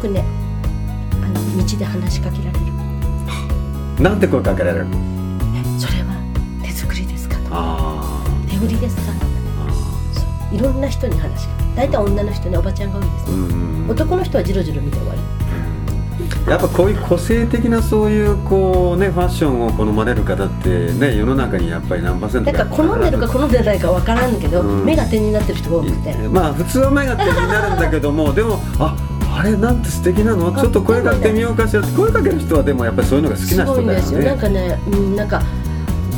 くねあの道で話しかけられる。なんて声かけられるの？それは手作りですかと。かあ手売りですかと。かいろんな人に話が大体女の人におばちゃんが多いです。ーうね、んうん。男の人はジロジロ見て終わりやっぱこういう個性的なそういうこうねファッションを好まれる方ってね世の中にやっぱり何パーセントだから好んでるか好んでないかわからんけど、うん。目が点になってる人が多くて、まあ普通は目が点になるんだけどもでもああれなんて素敵なの？ちょっと声かけてみようかしら。って声かける人はでもやっぱりそういうのが好きすな人だよごいんですよ。なんねかね、うん、なんか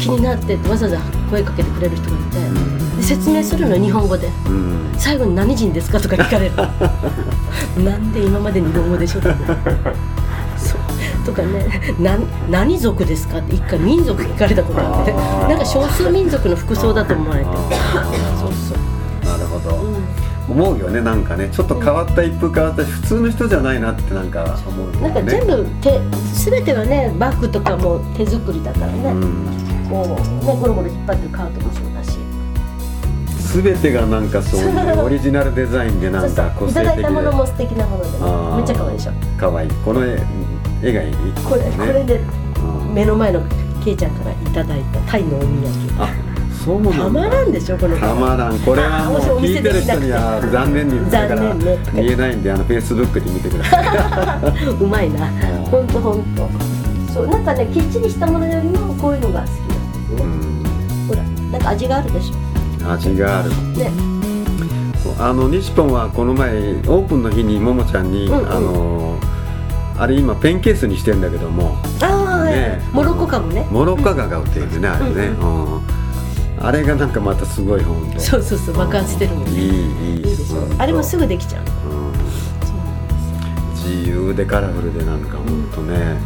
気になってわざわざ声かけてくれる人がいて、で説明するの日本語でうん。最後に何人ですかとか聞かれる。なんで今まで日本語でしょとかねな何族ですかって一回民族聞かれたことあってなんか少数民族の服装だと思われてあそうそう、なるほど、うん思うよねなんかね。ちょっと変わった一風変わったし普通の人じゃないなってなんか思うよね。なんか全部手全てはねバッグとかも手作りだからね、うん。こうねゴロゴロ引っ張ってるカートもそうだし。全てがなんかそういう オリジナルデザインでなんか個性的でいただいたものも素敵なものでね。めっちゃ可愛いでしょかわいい。この絵絵がいい。これ、ねこれでうん目の前のケイちゃんからいただいたタイのお土産。あそうなたまらんでしょこのたまらん。これはもう聞いてる人には残念に見えないんであのフェイスブックで見てくださいうまいな。ほんとほんと。そうなんかねきっちりしたものよりもこういうのが好きなんですうねん。ほらなんか味があるでしょ。味がある。ね。あの西ポンはこの前オープンの日にももちゃんに、うんうん。あのあれ今ペンケースにしてんだけども。ああ、ね。モロッコかもね。モロッコガが売ってるねあれね、うんあれがなんかまたすごい本当そうそうそう爆発してるもんねいいいいでしょうんあれもすぐできちゃう。うん。そう自由でカラフルでなんか本当ね、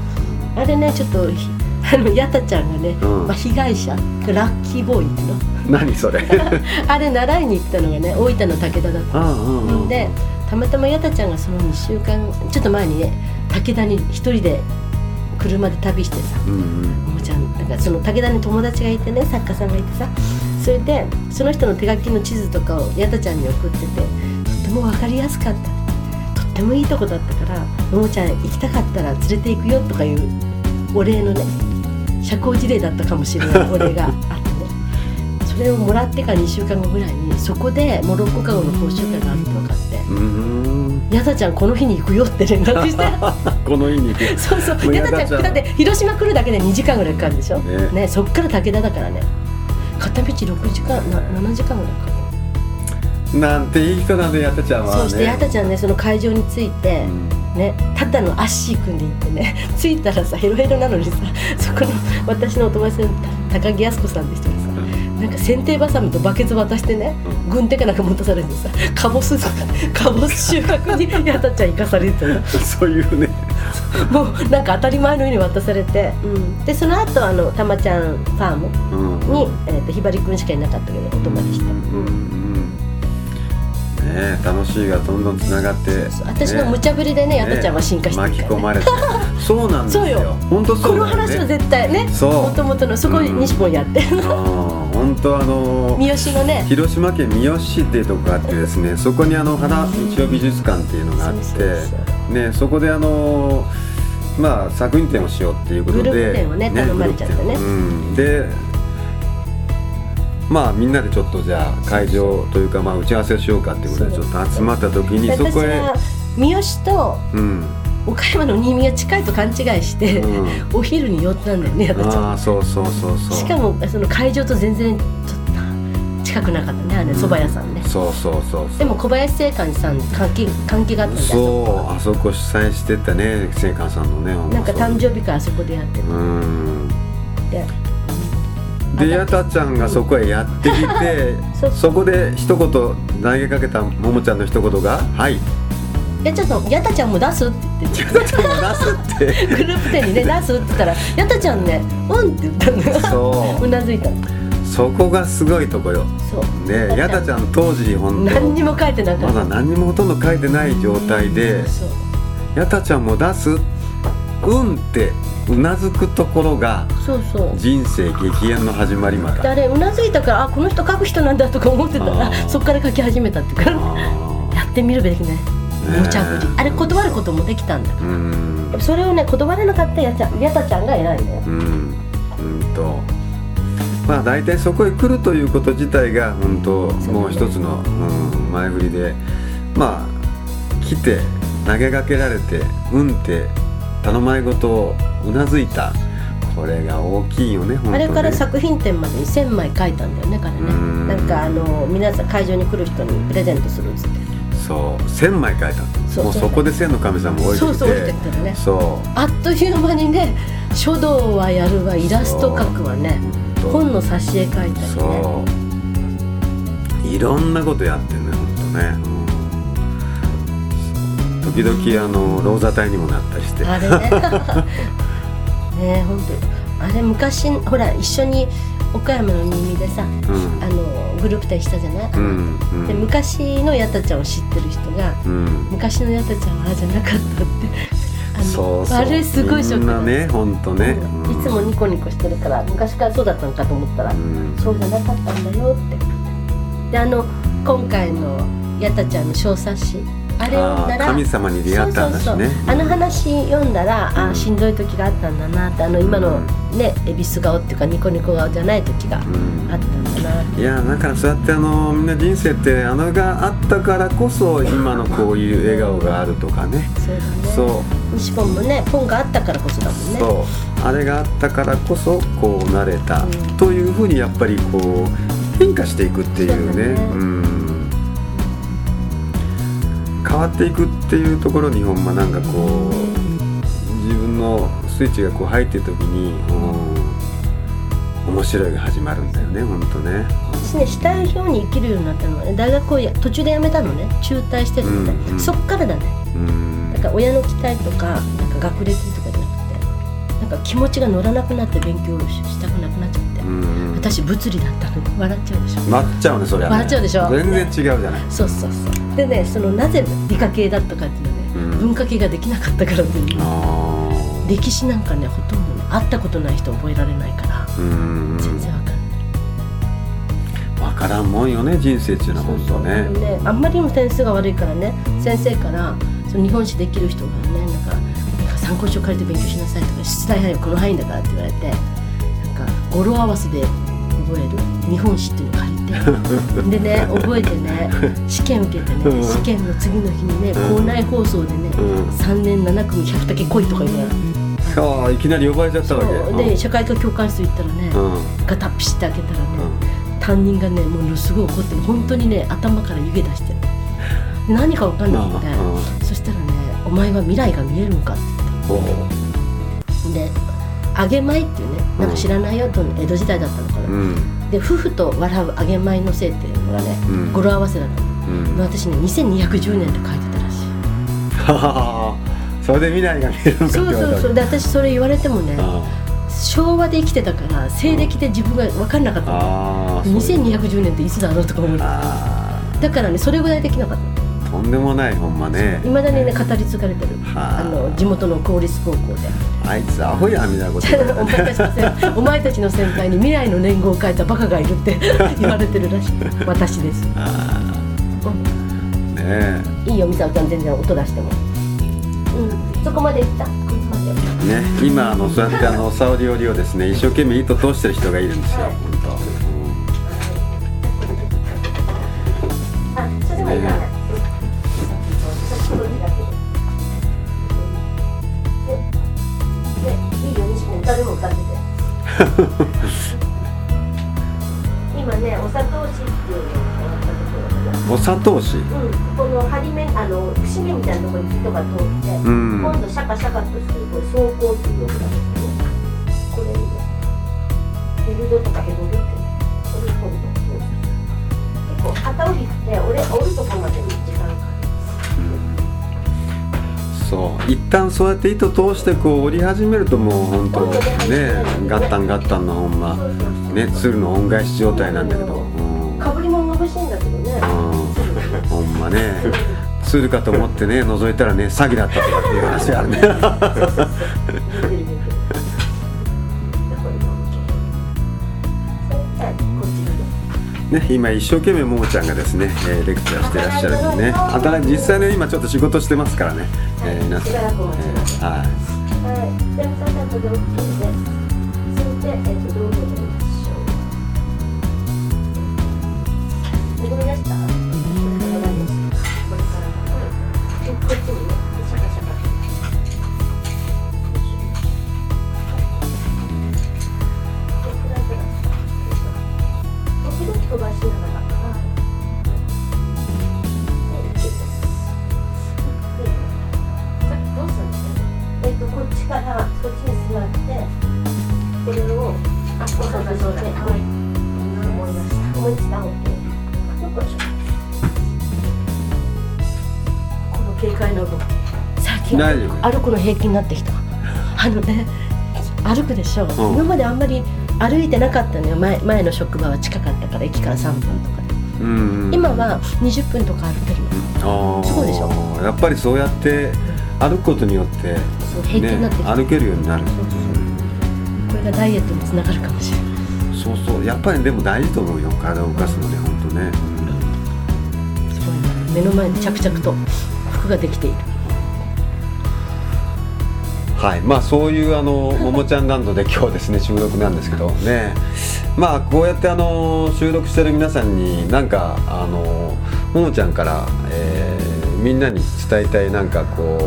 あれねちょっとひ あのヤタちゃんがね、うん。まあ、被害者ラッキーボーイの。何それ？あれ習いに行ったのがね大分の武田だったうんうんでたまたまヤタちゃんがその2週間ちょっと前にね武田に一人で車で旅してさ。うんうんなんかその武田に友達がいてね作家さんがいてさそれでその人の手書きの地図とかをやたちゃんに送っててとっても分かりやすかった。とってもいいとこだったから「ももちゃん行きたかったら連れて行くよ」とかいうお礼のね社交辞令だったかもしれないお礼が。あそれをもらってから2週間後ぐらいにそこでモロッコカゴの講習会があるって分かってうーん「ヤタちゃんこの日に行くよ」って連絡して。この日にそうそう。もうヤタヤタちゃんだって広島来るだけで2時間ぐらいかかるでしょ？ね。ねそっから武田だからね。片道6時間な7時間ぐらいかかる。なんていい人なんでやたちゃんはね。そうしてヤタちゃんねその会場に着いて、うん。ねただのアッシー君で行ってね 着いたらさヘロヘロなのにさそこの私のお友達の高木靖子さんって人がさなんか剪定バサミとバケツ渡してね、うん。軍手かなんか持たされてさカボス カボス収穫にヤタちゃん行かされてたのそういうね。もうなんか当たり前のように渡されて、でその後あのたまちゃんファームうん。に、えー、とひばりくんしかいなかったけどお泊まりして、うんうんねえ楽しいがどんどんつながって私の無茶ぶりでねやたちゃんは進化してい巻き込まれて そうなんですよ。本当そうこの話は絶対ねそう。もともとのそこに西本やって。るの、本当あの三好のね。広島県三好市っていうとこがあってですねそこにあの花日曜美術館っていうのがあってねそこであのまあ作品展をしようっていうことでグループ展をね頼まれちゃってね。うん、でまあみんなでちょっとじゃあ会場というかまあ打ち合わせをしようかっていうことでちょっと集まった時にそ私こへは三好とうん。岡山の新見が近いと勘違いして、うん。お昼に寄ったんだよねやたちゃんああそうそうそうそう。しかもその会場と全然ちょっと近くなかったねあれ蕎麦屋さんね、そうそうそうそう。でも小林製菓さん関係関係があったんだよそうあそこ主催してたね聖寛さんのねなんか誕生日会あそこでやってうん。てでやたちゃんがそこへやってきて そこで一言投げかけたももちゃんの一言が「はい」やちゃんとやたちゃんも出すって言ってやたちゃんも出すって。グループ展にね出すって言ったらやたちゃんねうんって言ったのよ。そう。うなずいたの。そこがすごいとこよ。そう。ねやたちゃん。当時本何に当も書いてなかまった。だ何にもほとんど書いてない状態でそう「やたちゃんも出す?」うんってうなずくところがそうそう。人生激変の始まりまだであれうなずいたからあこの人書く人なんだとか思ってた。らそっから書き始めたっていうか。やってみるべきね。ー無茶ぶり。あれ断ることもできたんだ。うん。それをね断れなかったやちゃんやたちゃんが偉いねうん。うんと。まあ大体そこへ来るということ自体が本当もう一つの、うん、前振りでまあ来て投げかけられてうんって頼まれ事をうなずいた。これが大きいよね本当ね。あれから作品展までに1000枚書いたんだよね彼うん。ねなんかあの皆さん会場に来る人にプレゼントするっつって。そう。1000枚書いたもうそこで千の神様降りてきてそうそうてきてるね。そあっという間にね書道はやるわイラスト描くわね。本の挿絵描いたりね。そう。いろんなことやってんね本当ね、うん時々あのローザ隊にもなったりして。あれね。ね本当あれ昔ほら一緒に岡山の新見でさうん。あのグループ展したじゃない、うんうん。で昔のヤタちゃんを知ってる人がうん。昔のヤタちゃんはああじゃなかったって。そうそう。あれすごいショックね本当ね、うん。いつもニコニコしてるから昔からそうだったのかと思ったら、うん。そうじゃなかったんだよって。であの今回のヤタちゃんの小冊子あれをら神様に出会った話ね。あの話読んだら、あうん。ーしんどい時があったんだなってあの今のね恵比寿顔っていうかニコニコ顔じゃない時があうん。ったんだなって。いやだからそうやってあのみんな人生ってあのがあったからこそ今のこういう笑顔があるとかね。そうだね。そう。西本もね本があったからこそだもんね。そう。あれがあったからこそこうなれた、うん。というふうにやっぱりこう変化していくっていうね。うん変わっていくっていうところにほんまなんかこう自分のスイッチがこう入ってる時に、うん、面白いが始まるんだよねほんとね。私ねしたいように生きるようになったのはね大学をや途中で辞めたのね。中退してるのね、うんうん。そっからだね。うん。だから親の期待とかなんか学歴とかじゃなくてなんか気持ちが乗らなくなって勉強ししたくなくなっちゃって、うん私物理だったの。に笑っちゃうでしょ。なっちゃうねそりゃね。笑っちゃうでしょ。全然違うじゃない。そうそうそう。でねそのなぜ理科系だったかっていうのはね、うん。文化系ができなかったからっていう。あ歴史なんかねほとんどね会ったことない人覚えられないから全然わかんない、分からんもんよね人生っていうのは本当ね。であんまりにも点数が悪いからね先生からその日本史できる人がねなんか参考書借りて勉強しなさいとか出題範囲はこの範囲だからって言われて語呂合わせで覚える日本史っていうのを借りて。でね 覚えてね試験受けてうん。ね試験の次の日にねうん。校内放送でねうん。3年7組100竹来いとか言うのよ。ああいきなり呼ばれちゃったわけ。で社会科教官室行ったらねうん。うんガタッピシって開けたらね担任がねもうすごい怒ってる。本当にね頭から湯気出して何か分かんなくてうん。そしたらね「お前は未来が見えるのか?」って言ってで「揚げ米」っていうねなんか知らないよと江戸時代だったのかな、うん。で夫婦と笑う揚げ米のせいっていうのがね、うん。語呂合わせだったの。うん。私ね2210年って書いてたらしい。それで未来が見えるのかそうそうそう。で私それ言われてもねあ昭和で生きてたから西暦で自分が分かんなかったの。あーそう。2210年っていつだろうとか思うあだからねそれぐらいできなかったーとんでもないほんまね。いまだにね語り継がれてる。はあ。あの地元の公立高校で。あいつアホやみたいなこと言われたお前たちの先お前たちの先輩に未来の年号を書いたバカがいるって 言われてるらしい。私です。あ。うーねんいいよ美沙ちゃん全然音出しても。うん。そこまで行った？ね今あのそうやってあの沙織織をですね一生懸命糸通してる人がいるんですよ 今ねお砂糖紙っていうのをやったところかなうんお砂糖紙うん、この針目あの節目みたいなところに糸が通って、うん。今度シャカシャカとするこれ走行っていう動きなんですけどこれにね。でルドとかエボルっていうのそれを今度結構旗折りって俺一旦そうやって糸通してこう織り始めるともう本当ねガッタンガッタンのほんまね鶴の恩返し状態なんだけど、うん。かぶり物が欲しいんだけどね。うん。ほんまね。鶴かと思ってね覗いたらね詐欺だったとかっていう話があるねねね今一生懸命ももちゃんがですね、えーレクチャーしてらっしゃるんでね働い実際ね今ちょっと仕事してますからね、えー皆さん、えーはい。はい、で、二つと同歩くの平気になってきた。あのね歩くでしょ、ん。今まであんまり歩いてなかったのよ。前前の職場は近かったから駅から3分とかで。うん今は20分とか歩けるの。あー。そうでしょ。やっぱりそうやって歩くことによって、そう平気になって歩けるようになる。これがダイエットにつながるかもしれない。そうそう。やっぱりでも大事と思うよ。体を動かすのね本当ね、すごいな。目の前で着々と服ができているはい。まあそういうあのももちゃんランドで今日ですね収録なんですけどね。まあこうやってあの収録してる皆さんになんかあのももちゃんから、えーみんなに伝えたいなんかこう、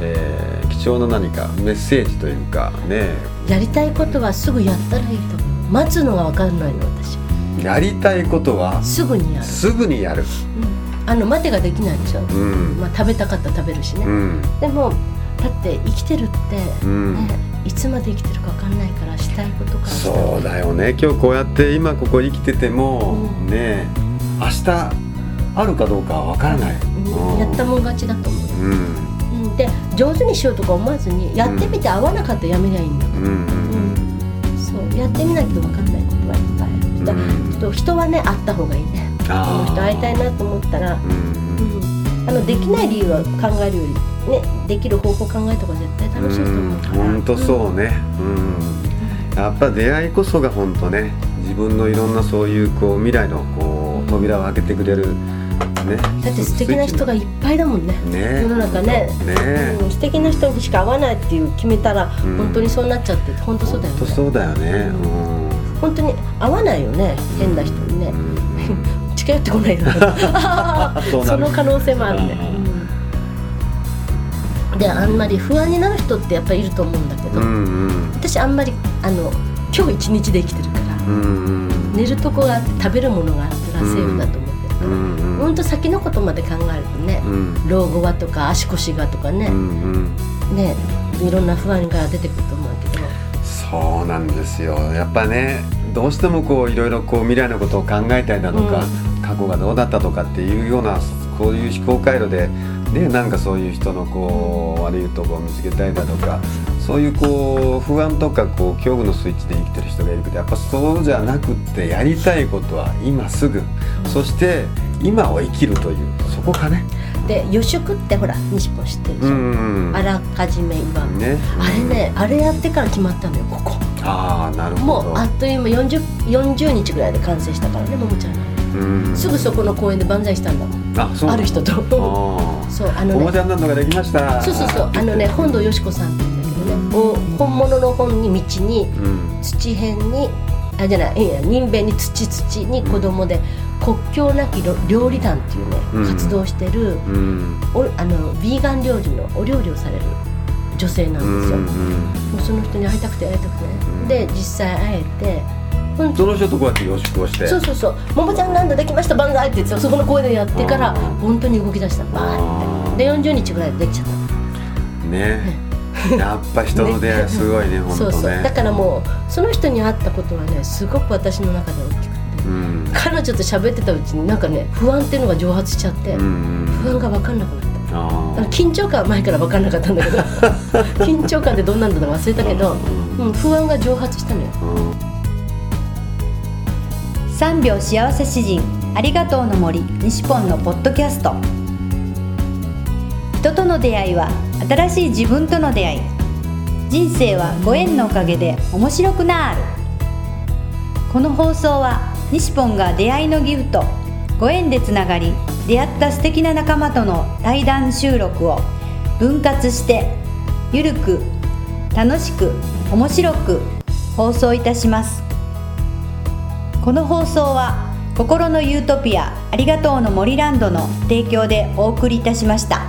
えー貴重な何かメッセージというかね。やりたいことはすぐやったらいいと待つのが分かんないの私。やりたいことはすぐにやる、すぐにやる。あの待てができないでしょ、うん。まあ、食べたかったら食べるしね、うん。でもだって生きてるって、うん。ね、いつまで生きてるか分かんないからしたいことからそうだよね。今日こうやって今ここ生きてても、うん。ね明日あるかどうかは分からない、やったもん勝ちだと思う、うん。うん、で上手にしようとか思わずにやってみて合わなかったらやめりゃいいんだから、うんうんそう。やってみないと分かんないことはいっぱいある。うん。と人はね会った方がいいね。この人会いたいなと思ったら、うん。うん、あのできない理由は考えるよりねできる方法考えた方が絶対楽しいと思うから。本当そうね、うん、やっぱ出会いこそが本当ね自分のいろんなそういうこう未来のこう扉を開けてくれるね。だって素敵な人がいっぱいだもんね。ね。世の中ね。ね。うん、素敵な人にしか会わないっていう決めたら、ん。本当にそうなっちゃって本当そうだよね。本当そうだよね。本当に会わないよね変な人にね、うん。近寄ってこないよね。その可能性もあるね、であんまり不安になる人ってやっぱりいると思うんだけど、うんうん。私あんまりあの今日一日で生きてるから、うんうん。寝るとこがあって食べるものがあったらセーフだと思ってるから、うんうん。ほんと先のことまで考えるとね、うん。老後はとか足腰がとかねう、んうん。ねいろんな不安が出てくると思うけど。そうなんですよ。やっぱねどうしてもこういろいろこう未来のことを考えたりだとか、過去がどうだったとかっていうようなこういう思考回路ででなんかそういう人のこう悪いとこを見つけたりだとかそういうこう不安とかこう恐怖のスイッチで生きてる人がいるけどやっぱそうじゃなくってやりたいことは今すぐ、そして今を生きるというそこかね。で予祝ってほら西本知ってるでしょ、うんあらかじめ祝う、ね、あれねあれやってから決まったのよここ。ああなるほど。もうあっという間 40, 40日ぐらいで完成したからねももちゃんがうんすぐそこの公園で万歳したんだもん。あそうある人と。そうあのね。おもちゃんなんのができました。そうそうそう。あのね本堂よしこさんって言うんだけどね。お本物の本に道にうん。土辺にあじゃないいや人弁に土土に子供で国境なき料理団っていうね、うん。活動をしてるうん。おあのビーガン料理のお料理をされる女性なんですよ、うんもうその人に会いたくて会いたくてね、で実際会えてほん。その人とこうやって予祝をしてそうそうそう「ももちゃんなんだできました？万歳」って言ってそこの公園でやってから本当に動き出した。バーって。で40日ぐらいでできちゃった。ね。やっぱ人の出会いはすごいね 本当ねそう。そうだからもうその人に会ったことはねすごく私の中で大きくて。うん。彼女と喋ってたうちになんかね不安っていうのが蒸発しちゃって、うん不安が分かんなくなった。緊張感は前から分かんなかったんだけど 緊張感ってどんなんだか忘れたけど、うん、不安が蒸発したのよ3秒幸せ詩人ありがとうの森西ポンのポッドキャスト。人との出会いは新しい自分との出会い。人生はご縁のおかげで面白くなる。この放送は西ポンが出会いのギフトご縁でつながり出会った素敵な仲間との対談収録を分割してゆるく楽しく面白く放送いたします。この放送は心のユートピアありがとうの森ランドの提供でお送りいたしました。